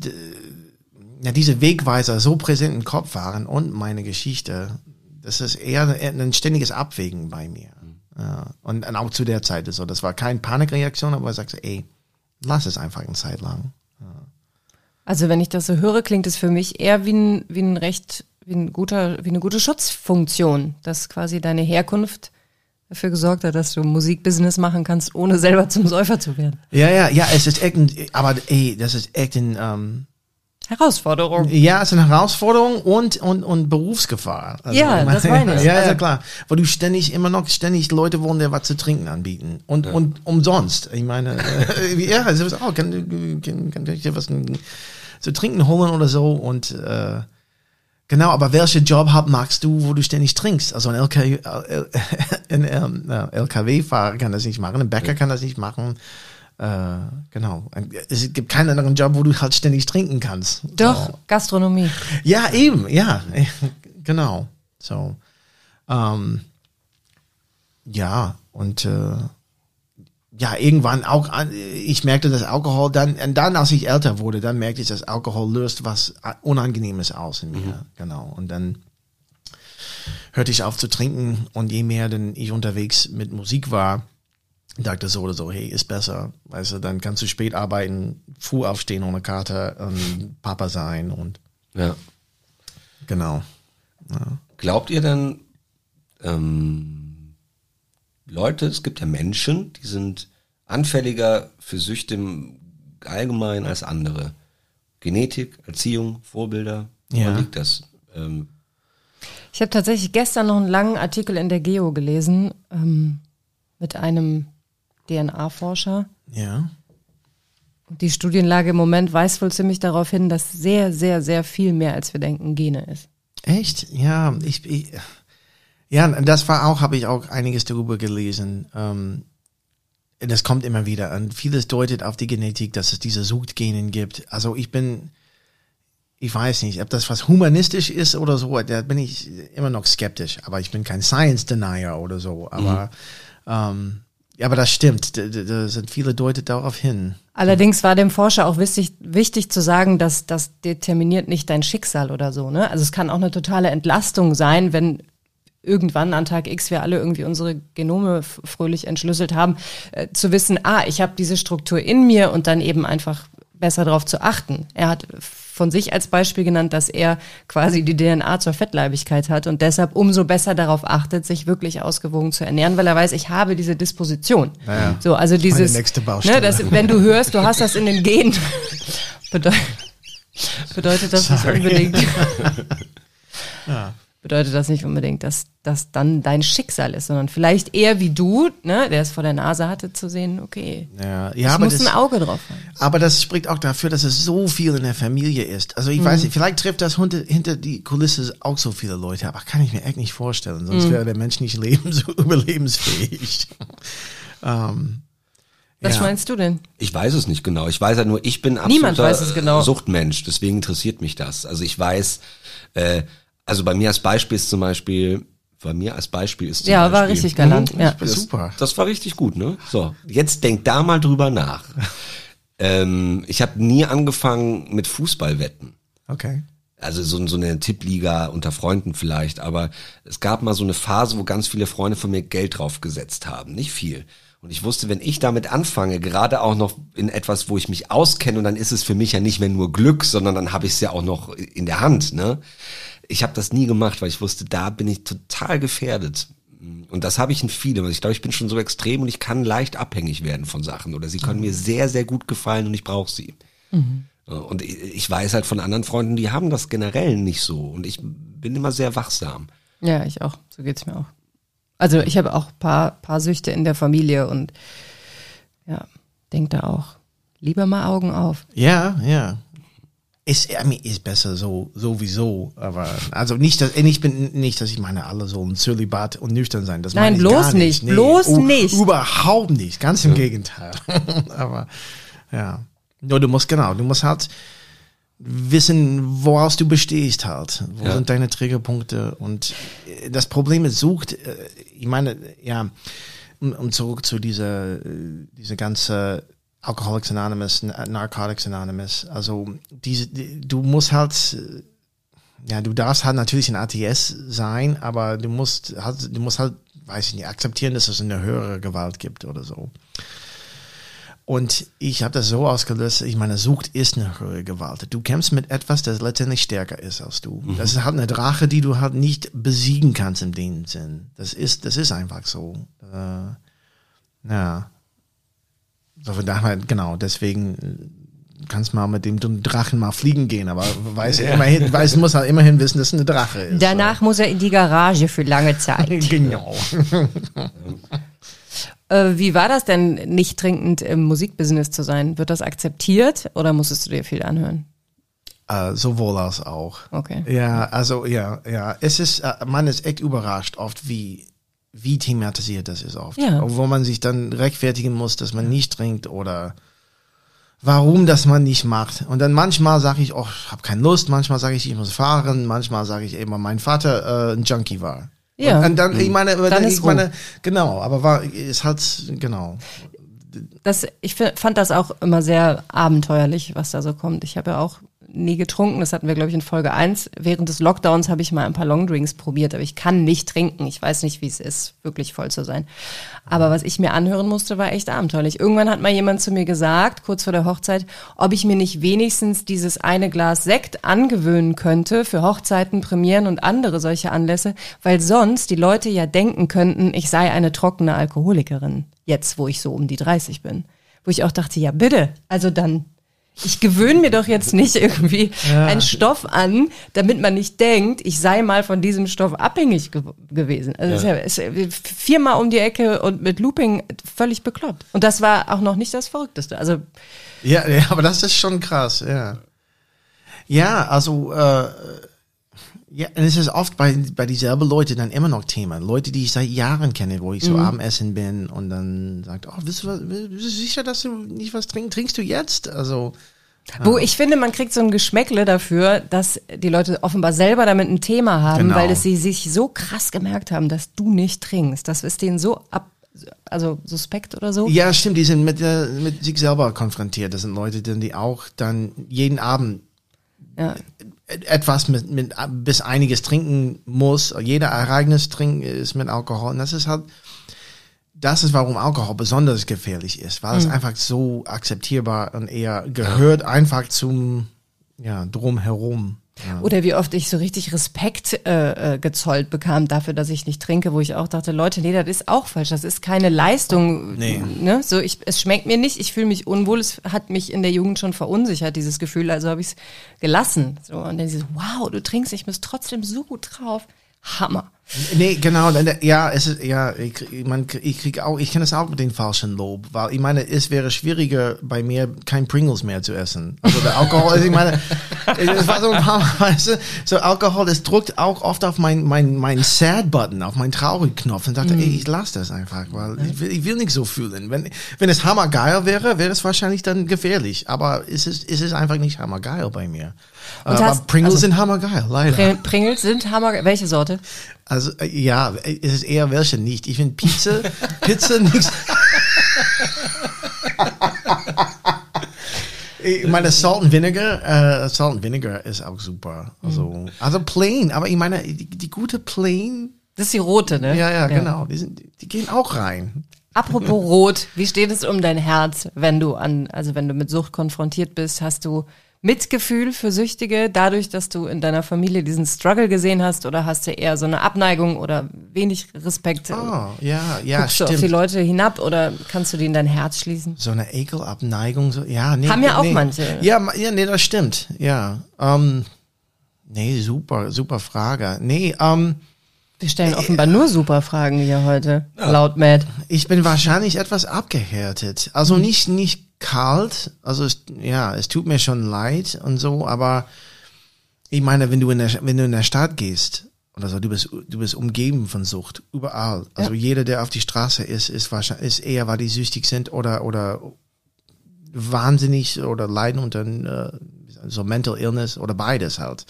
ja, diese Wegweiser so präsent im Kopf waren und meine Geschichte, das ist eher ein ständiges Abwägen bei mir. Ja, und, und auch zu der Zeit ist so, das war keine Panikreaktion, aber ich sagte, ey, lass es einfach eine Zeit lang. Also wenn ich das so höre, klingt es für mich eher wie ein, wie ein recht, wie ein guter, wie eine gute Schutzfunktion, dass quasi deine Herkunft dafür gesorgt hat, dass du Musikbusiness machen kannst, ohne selber zum Säufer zu werden. Ja, ja, ja, es ist echt ein, aber ey, das ist echt ein, ähm, Herausforderung. Ja, es ist eine Herausforderung und, und, und Berufsgefahr. Also, Ja, das meine ich. Ja, ja, Also- klar. Weil du ständig, immer noch ständig Leute wollen dir was zu trinken anbieten. Und, und umsonst. Ich meine, äh, ja, also, oh, kann, kann, kann ich dir was zu trinken holen oder so und, äh, Genau, aber welchen Job hab, magst du, wo du ständig trinkst? Also ein, LK, äh, ein ähm, äh, LKW-Fahrer kann das nicht machen, ein Bäcker kann das nicht machen. Äh, genau. Es gibt keinen anderen Job, wo du halt ständig trinken kannst. Doch, So. Gastronomie. Ja, eben, ja, genau. So, ähm, ja, und äh, ja, irgendwann auch, ich merkte, dass Alkohol dann, und dann, als ich älter wurde, dann merkte ich, dass Alkohol löst was Unangenehmes aus in mir, genau. Und dann hörte ich auf zu trinken und je mehr denn ich unterwegs mit Musik war, dachte so oder so, hey, ist besser. Weißt du, dann kannst du spät arbeiten, früh aufstehen ohne Kater, ähm, Papa sein und Ja. genau. Glaubt ihr denn, ähm, Leute, es gibt ja Menschen, die sind anfälliger für Süchte im Allgemeinen als andere. Genetik, Erziehung, Vorbilder, woran Ja. liegt das? Ähm, Ich habe tatsächlich gestern noch einen langen Artikel in der Geo gelesen ähm, mit einem DNA-Forscher. Ja. Und die Studienlage im Moment weist wohl ziemlich darauf hin, dass sehr, sehr, sehr viel mehr als wir denken Gene ist. Echt? Ja, ich, ich ja, das war auch, habe ich auch einiges darüber gelesen. Ähm, das kommt immer wieder an. Vieles deutet auf die Genetik, dass es diese Suchtgenen gibt. Also ich bin, ich weiß nicht, ob das was humanistisch ist oder so, da bin ich immer noch skeptisch. Aber ich bin kein Science Denier oder so. Aber, ähm, ja, aber das stimmt. Da, da- sind viele deutet darauf hin. Allerdings war dem Forscher auch wichtig, wichtig zu sagen, dass das determiniert nicht dein Schicksal oder so. Ne? Also es kann auch eine totale Entlastung sein, wenn irgendwann an Tag X wir alle irgendwie unsere Genome fröhlich entschlüsselt haben, äh, zu wissen, ah, ich habe diese Struktur in mir und dann eben einfach besser darauf zu achten. Er hat von sich als Beispiel genannt, dass er quasi die DNA zur Fettleibigkeit hat und deshalb umso besser darauf achtet, sich wirklich ausgewogen zu ernähren, weil er weiß, ich habe diese Disposition. Ja. So, also dieses, nächste Baustelle. ne, das, wenn du hörst, du hast das in den Genen, bedeutet, bedeutet das nicht unbedingt, bedeutet das nicht unbedingt, dass das dann dein Schicksal ist, sondern vielleicht eher wie du, ne, der es vor der Nase hatte, zu sehen, okay, Ja, ich ja aber muss das, ein Auge drauf haben. Aber das spricht auch dafür, dass es so viel in der Familie ist. Also ich weiß nicht, vielleicht trifft das hinter, hinter die Kulisse auch so viele Leute, aber kann ich mir echt nicht vorstellen, sonst wäre der Mensch nicht lebens überlebensfähig. ähm, Was ja. meinst du denn? Ich weiß es nicht genau. Ich weiß ja nur, ich bin Niemand absoluter weiß es genau. Suchtmensch. Deswegen interessiert mich das. Also ich weiß, äh, also bei mir als Beispiel ist zum Beispiel, bei mir als Beispiel ist zum Ja, Beispiel, war richtig galant, ja. Das super. Das war richtig gut, ne? So, jetzt denk da mal drüber nach. ähm, ich habe nie angefangen mit Fußballwetten. Okay. Also so, so eine Tippliga unter Freunden vielleicht, aber es gab mal so eine Phase, wo ganz viele Freunde von mir Geld drauf gesetzt haben, nicht viel. Und ich wusste, wenn ich damit anfange, gerade auch noch in etwas, wo ich mich auskenne, und dann ist es für mich ja nicht mehr nur Glück, sondern dann habe ich es ja auch noch in der Hand. Ne? Ich habe das nie gemacht, weil ich wusste, da bin ich total gefährdet. Und das habe ich in vielem. Also ich glaube, ich bin schon so extrem und ich kann leicht abhängig werden von Sachen. Oder sie können mir sehr, sehr gut gefallen und ich brauche sie. Und ich weiß halt von anderen Freunden, die haben das generell nicht so. Und ich bin immer sehr wachsam. Ja, ich auch. So geht's mir auch. Also ich habe auch paar, paar Süchte in der Familie und ja, denk da auch. Lieber mal Augen auf. Ja, ja. Ist, I mean, ist besser so, sowieso, aber, also nicht, dass, ich bin nicht, dass ich meine, alle sollen Zölibat und nüchtern sein. Das Nein, meine ich bloß gar nicht, Nee, bloß u- nicht. Überhaupt nicht, ganz im Gegenteil. aber, ja. Nur du musst, genau, du musst halt wissen, woraus du bestehst halt. Wo Ja. sind deine Triggerpunkte? Und äh, das Problem ist, sucht, äh, ich meine, ja, um, um zurück zu dieser, äh, diese ganze Alcoholics Anonymous, N- Narcotics Anonymous. Also diese, die, du musst halt, äh, ja, du darfst halt natürlich ein ATS sein, aber du musst halt, du musst halt, weiß ich nicht, akzeptieren, dass es eine höhere Gewalt gibt oder so. Und ich habe das so ausgelöst, ich meine, Sucht ist eine höhere Gewalt. Du kämpfst mit etwas, das letztendlich stärker ist als du. Mhm. Das ist halt eine Drache, die du halt nicht besiegen kannst in dem Sinn. Das ist, das ist einfach so. Äh, ja. So von daher, genau, deswegen äh, kannst mal mit dem Drachen mal fliegen gehen, aber weiß ja. immerhin, weiß, muss halt immerhin wissen, dass es eine Drache ist. Danach so. muss er in die Garage für lange Zeit. genau. Äh, wie war das denn, nicht trinkend im Musikbusiness zu sein? Wird das akzeptiert oder musstest du dir viel anhören? Uh, sowohl als auch. Okay. Ja, also ja, ja. Es ist, uh, man ist echt überrascht oft, wie, wie thematisiert das ist oft. Ja. Wo man sich dann rechtfertigen muss, dass man nicht trinkt oder warum das man nicht macht. Und dann manchmal sage ich, oh, ich habe keine Lust, manchmal sage ich, ich muss fahren, manchmal sage ich eben, mein Vater äh, ein Junkie war. Ja. Und, und dann, ich meine, dann ich ist meine, genau, aber war, es hat, genau. Das, ich fand das auch immer sehr abenteuerlich, was da so kommt. Ich habe ja auch nie getrunken. Das hatten wir, glaube ich, in Folge 1. Während des Lockdowns habe ich mal ein paar Longdrinks probiert, aber ich kann nicht trinken. Ich weiß nicht, wie es ist, wirklich voll zu sein. Aber was ich mir anhören musste, war echt abenteuerlich. Irgendwann hat mal jemand zu mir gesagt, kurz vor der Hochzeit, ob ich mir nicht wenigstens dieses eine Glas Sekt angewöhnen könnte für Hochzeiten, Premieren und andere solche Anlässe, weil sonst die Leute ja denken könnten, ich sei eine trockene Alkoholikerin. Jetzt, wo ich so um die 30 bin. Wo ich auch dachte, ja bitte, also dann ich gewöhne mir doch jetzt nicht irgendwie ja. einen Stoff an, damit man nicht denkt, ich sei mal von diesem Stoff abhängig ge gewesen. Also ja. ist ja, ist viermal um die Ecke und mit Looping völlig bekloppt. Und das war auch noch nicht das Verrückteste. Also ja, ja aber das ist schon krass, ja. Ja, also äh, ja, und es ist oft bei, bei dieselben Leute dann immer noch Thema. Leute, die ich seit Jahren kenne, wo ich so mhm. Abendessen bin und dann sagt, oh, bist du, bist du sicher, dass du nicht was trinkst? Trinkst du jetzt? Also, wo ich finde, man kriegt so ein Geschmäckle dafür, dass die Leute offenbar selber damit ein Thema haben, genau. weil es sie sich so krass gemerkt haben, dass du nicht trinkst. Das ist denen so ab, also suspekt oder so. Ja, stimmt, die sind mit, äh, mit sich selber konfrontiert. Das sind Leute, die auch dann jeden Abend ja. Etwas mit, mit bis einiges trinken muss. Jeder Ereignis trinken ist mit Alkohol. Und das ist halt, das ist, warum Alkohol besonders gefährlich ist, weil mhm. es einfach so akzeptierbar und eher gehört einfach zum, ja, drumherum. Ja. Oder wie oft ich so richtig Respekt äh, äh, gezollt bekam dafür, dass ich nicht trinke, wo ich auch dachte, Leute, nee, das ist auch falsch, das ist keine Leistung. Nee. Ne? So, ich, es schmeckt mir nicht, ich fühle mich unwohl, es hat mich in der Jugend schon verunsichert, dieses Gefühl, also habe ich es gelassen. So, und dann so, wow, du trinkst, ich muss trotzdem so gut drauf. Hammer. Nee, genau, ja, es ist, ja, ich, man, ich krieg auch, ich kenne es auch mit den falschen Lob, weil ich meine, es wäre schwieriger bei mir kein Pringles mehr zu essen. Also der Alkohol, ich meine, es war so ein paar, weißt du, so Alkohol, es drückt auch oft auf mein, mein, mein Sad-Button, auf meinen Traurig-Knopf und dachte, mm. ey, ich lasse das einfach, weil ich will, ich will nicht so fühlen. Wenn, wenn es hammergeil wäre, wäre es wahrscheinlich dann gefährlich, aber es ist, es ist einfach nicht hammergeil bei mir. Und aber hast, Pringles also, sind hammergeil, leider. Pringles sind hammergeil. Welche Sorte? Also äh, ja, es ist eher welche nicht. Ich finde Pizza, Pizza nichts. ich meine, Salt and Vinegar, äh, Salt and Vinegar ist auch super. Also, mhm. also plain, aber ich meine, die, die, gute plain. Das ist die rote, ne? Ja, ja, genau. Die, sind, die gehen auch rein. Apropos rot, wie steht es um dein Herz, wenn du an, also wenn du mit Sucht konfrontiert bist, hast du Mitgefühl für Süchtige, dadurch, dass du in deiner Familie diesen Struggle gesehen hast, oder hast du eher so eine Abneigung oder wenig Respekt? Oh, ja, ja, Guckst stimmt. du auf die Leute hinab oder kannst du die in dein Herz schließen? So eine Ekelabneigung, so, ja, nee. Haben ja auch nee. manche. Ja, ja, nee, das stimmt, ja. Ähm, nee, super, super Frage. Nee, ähm, wir stellen offenbar nur super Fragen hier heute, laut Matt. Ich bin wahrscheinlich etwas abgehärtet. Also hm. nicht, nicht kalt. Also es, ja, es tut mir schon leid und so, aber ich meine, wenn du in der, wenn du in der Stadt gehst oder so, du bist, du bist umgeben von Sucht überall. Also ja. jeder, der auf die Straße ist, ist wahrscheinlich, ist eher, weil die süchtig sind oder, oder wahnsinnig oder leiden unter äh, so Mental Illness oder beides halt.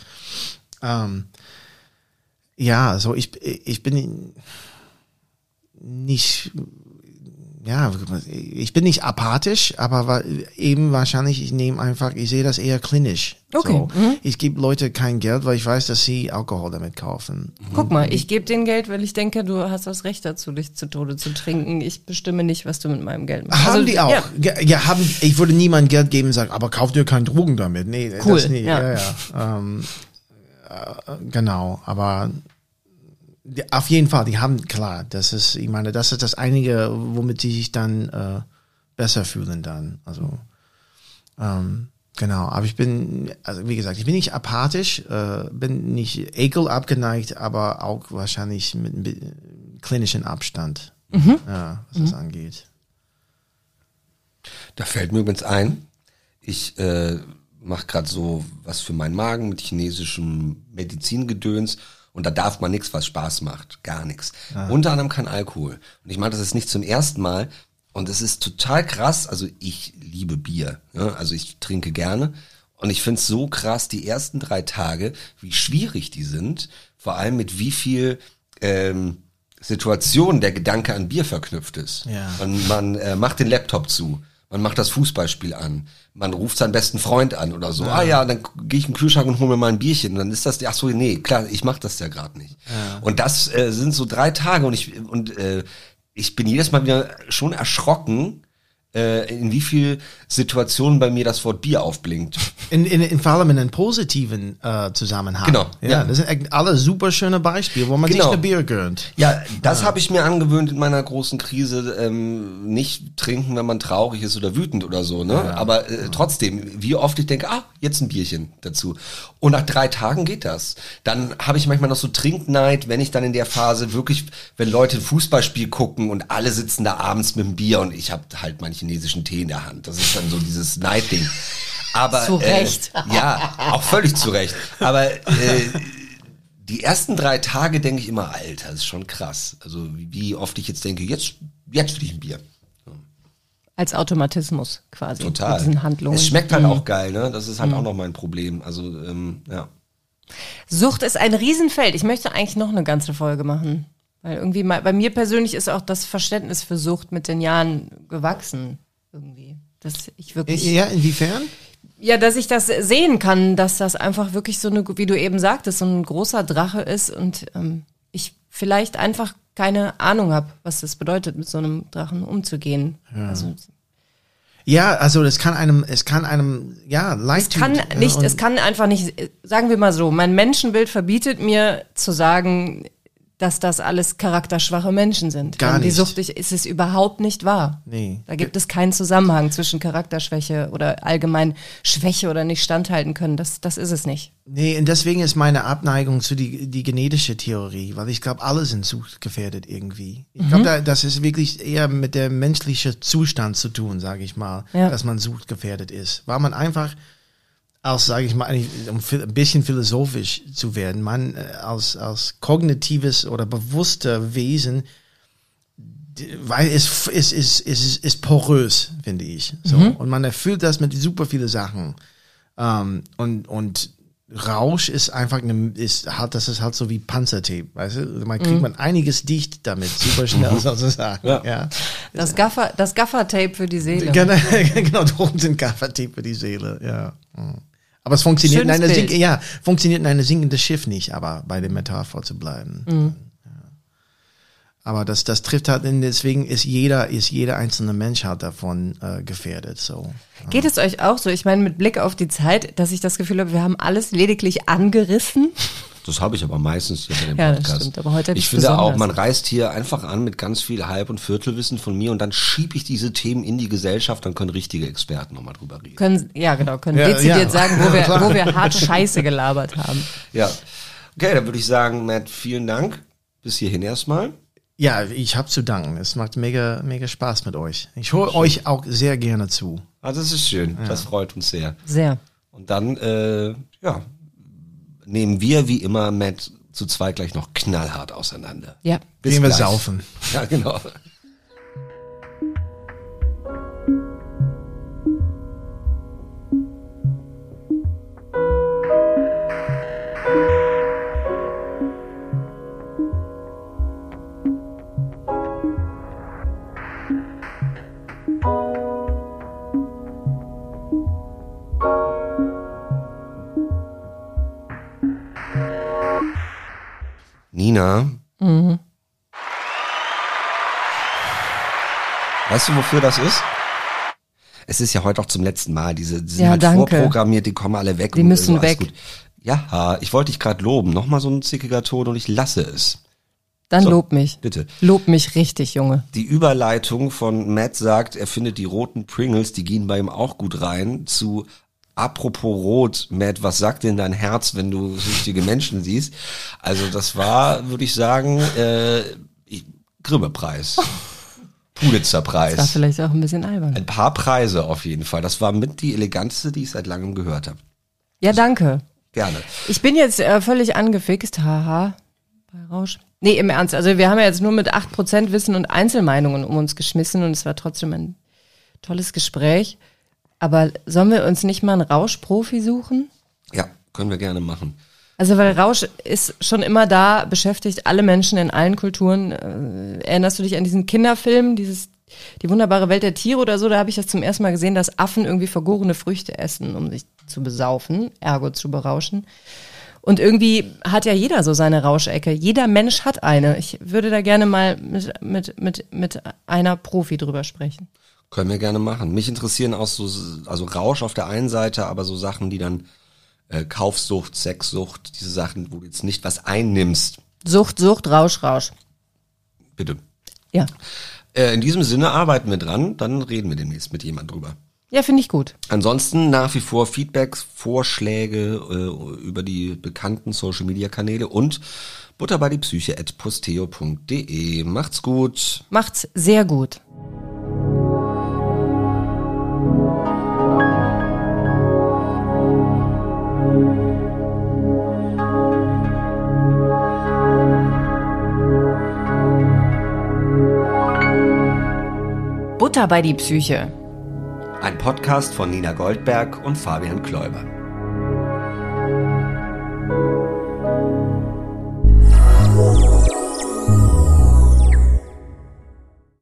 Ähm, ja, so ich, ich bin nicht ja, ich bin nicht apathisch, aber eben wahrscheinlich, ich nehme einfach, ich sehe das eher klinisch. Okay. So. Ich gebe Leute kein Geld, weil ich weiß, dass sie Alkohol damit kaufen. Guck mal, ich gebe den Geld, weil ich denke, du hast das Recht dazu, dich zu Tode zu trinken. Ich bestimme nicht, was du mit meinem Geld machst. Haben Also, die auch. Ja. Ja. Haben, ich würde niemandem Geld geben und sagen, aber kauft ihr keinen Drogen damit. Nee, Cool, das nicht. ja. Ja, ja. Ähm, äh, genau, aber auf jeden Fall, die haben, klar, das ist, ich meine, das ist das Einige, womit sie sich dann äh, besser fühlen dann. Also, ähm, genau, aber ich bin, also wie gesagt, ich bin nicht apathisch, äh, bin nicht ekel abgeneigt, aber auch wahrscheinlich mit einem bi- klinischen Abstand, ja, was das angeht. Da fällt mir übrigens ein, ich äh, mache gerade so was für meinen Magen mit chinesischem Medizingedöns und da darf man nichts, was Spaß macht. Gar nichts. Unter anderem kein Alkohol. Und ich mache das jetzt nicht zum ersten Mal. Und es ist total krass. Also ich liebe Bier. Ja? Also ich trinke gerne. Und ich finde es so krass, die ersten drei Tage, wie schwierig die sind. Vor allem mit wie viel ähm, Situationen der Gedanke an Bier verknüpft ist. Ja. Man, man äh, macht den Laptop zu. Man macht das Fußballspiel an. Man ruft seinen besten Freund an oder so. Ah ja, dann gehe ich in den Kühlschrank und hole mir mal ein Bierchen. Und dann ist das, ach so, nee, klar, ich mache das ja gerade nicht. Und das äh, sind so drei Tage und ich und äh, ich bin jedes Mal wieder schon erschrocken, äh, in wie viel Situationen bei mir das Wort Bier aufblinkt. In, in, in vor allem in einem positiven äh, Zusammenhang. Genau, Ja, ja. das sind alle super schöne Beispiele, wo man Genau. sich eine Bier gönnt. Ja, das habe ich mir angewöhnt in meiner großen Krise. Ähm, nicht trinken, wenn man traurig ist oder wütend oder so. Ne? Aber äh, trotzdem, wie oft ich denke, ah, jetzt ein Bierchen dazu. Und nach drei Tagen geht das. Dann habe ich manchmal noch so Trinkneid, wenn ich dann in der Phase wirklich, wenn Leute ein Fußballspiel gucken und alle sitzen da abends mit dem Bier und ich habe halt meinen chinesischen Tee in der Hand. Das ist dann so dieses Neidding. Aber Zu Recht. Äh, ja, auch völlig zu Recht. Aber äh, die ersten drei Tage denke ich immer, Alter, das ist schon krass. Also wie oft ich jetzt denke, jetzt, jetzt will ich ein Bier. Als Automatismus quasi. Total. Mit diesen Handlungen. Es schmeckt halt Mhm. auch geil, ne? Das ist halt auch noch mein Problem. Also, ähm, ja. Sucht ist ein Riesenfeld. Ich möchte eigentlich noch eine ganze Folge machen. Weil irgendwie mal, bei mir persönlich ist auch das Verständnis für Sucht mit den Jahren gewachsen. Irgendwie. Dass ich wirklich. Ja, inwiefern? Ja, dass ich das sehen kann, dass das einfach wirklich so eine, wie du eben sagtest, so ein großer Drache ist und ähm, ich vielleicht einfach keine Ahnung habe, was das bedeutet, mit so einem Drachen umzugehen. Also, Ja, also es kann einem, es kann einem, ja, leid es kann tut, nicht, es kann einfach nicht, sagen wir mal so, mein Menschenbild verbietet mir zu sagen, dass das alles charakterschwache Menschen sind. Gar Wenn die nicht. Sucht ist es überhaupt nicht wahr. Nee. Da gibt es keinen Zusammenhang zwischen Charakterschwäche oder allgemein Schwäche oder nicht standhalten können. Das, das ist es nicht. Nee, und deswegen ist meine Abneigung zu die, die genetische Theorie, weil ich glaube, alle sind suchtgefährdet irgendwie. Ich Mhm. glaube, da, das ist wirklich eher mit der menschlichen Zustand zu tun, sage ich mal, Ja. dass man suchtgefährdet ist. Weil man einfach als, sage ich mal, um ein bisschen philosophisch zu werden, man äh, als, als kognitives oder bewusster Wesen, weil es, es, es, es ist, ist porös, finde ich. So. Und man erfüllt das mit super viele Sachen. Ähm, und, und Rausch ist einfach eine, ist halt, das ist halt so wie Panzertape, weißt du? Man kriegt man einiges dicht damit, super schnell sozusagen. Ja. ja. Das Gaffer, das Gaffertape für die Seele. Genau, genau, Drogen sind Gaffertape für die Seele, ja. Mhm. Aber es funktioniert in einer Bild. Sink ja, funktioniert in einem sinkenden Schiff nicht, aber bei der Metapher zu bleiben. Mhm. Aber das, das trifft halt, deswegen ist jeder, ist jeder einzelne Mensch halt davon äh, gefährdet, so. Geht es euch auch so? Ich meine, mit Blick auf die Zeit, dass ich das Gefühl habe, wir haben alles lediglich angerissen. Das habe ich aber meistens hier bei dem Ja, das Podcast. stimmt, aber heute ich finde auch, man reist hier einfach an mit ganz viel Halb- und Viertelwissen von mir und dann schiebe ich diese Themen in die Gesellschaft, dann können richtige Experten nochmal drüber reden. Können, ja, genau, können Ja, dezidiert ja. sagen, wo wir, wo wir hart Scheiße gelabert haben. Ja. Okay, dann würde ich sagen, Matt, vielen Dank. Bis hierhin erstmal. Ja, ich habe zu danken. Es macht mega, mega Spaß mit euch. Ich höre euch auch sehr gerne zu. Ah, das ist schön. Das freut uns sehr. Sehr. Und dann, äh, ja, nehmen wir wie immer Matt zu zweit gleich noch knallhart auseinander. Ja. Bis Gehen wir gleich. saufen. Ja, genau. Nina. Mhm. Weißt du, wofür das ist? Es ist ja heute auch zum letzten Mal. Diese die sind Ja, halt danke. vorprogrammiert, die kommen alle weg. Die und müssen weg. Gut. Ja, ich wollte dich gerade loben. Nochmal so ein zickiger Ton und ich lasse es. Dann So. lob mich. Bitte. Lob mich richtig, Junge. Die Überleitung von Matt sagt, er findet die roten Pringles, die gehen bei ihm auch gut rein, zu Apropos Rot, Matt, was sagt denn dein Herz, wenn du süchtige Menschen siehst? Also das war, würde ich sagen, äh, Grimme-Preis. Das war Pulitzer-Preis. vielleicht auch ein bisschen albern. Ein paar Preise auf jeden Fall. Das war mit die eleganteste, die ich seit langem gehört habe. Ja, danke. Gerne. Ich bin jetzt äh, völlig angefixt, haha, bei Rausch. Nee, im Ernst. Also wir haben ja jetzt nur mit 8% Wissen und Einzelmeinungen um uns geschmissen und es war trotzdem ein tolles Gespräch. Aber sollen wir uns nicht mal einen Rauschprofi suchen? Ja, können wir gerne machen. Also weil Rausch ist schon immer da, beschäftigt alle Menschen in allen Kulturen. Äh, erinnerst du dich an diesen Kinderfilm, dieses die wunderbare Welt der Tiere oder so? Da habe ich das zum ersten Mal gesehen, dass Affen irgendwie vergorene Früchte essen, um sich zu besaufen, ergo zu berauschen. Und irgendwie hat ja jeder so seine Rauschecke. Jeder Mensch hat eine. Ich würde da gerne mal mit, mit, mit, mit einer Profi drüber sprechen. Können wir gerne machen. Mich interessieren auch so, also Rausch auf der einen Seite, aber so Sachen, die dann äh, Kaufsucht, Sexsucht, diese Sachen, wo du jetzt nicht was einnimmst. Sucht, Sucht, Rausch, Rausch. Bitte. Ja. Äh, in diesem Sinne arbeiten wir dran, dann reden wir demnächst mit jemand drüber. Ja, finde ich gut. Ansonsten nach wie vor Feedbacks, Vorschläge äh, über die bekannten Social Media Kanäle und Butter bei die Psyche at posteo.de. Macht's gut. Macht's sehr gut. Butter bei die Psyche. Ein Podcast von Nina Goldberg und Fabian Kläuber.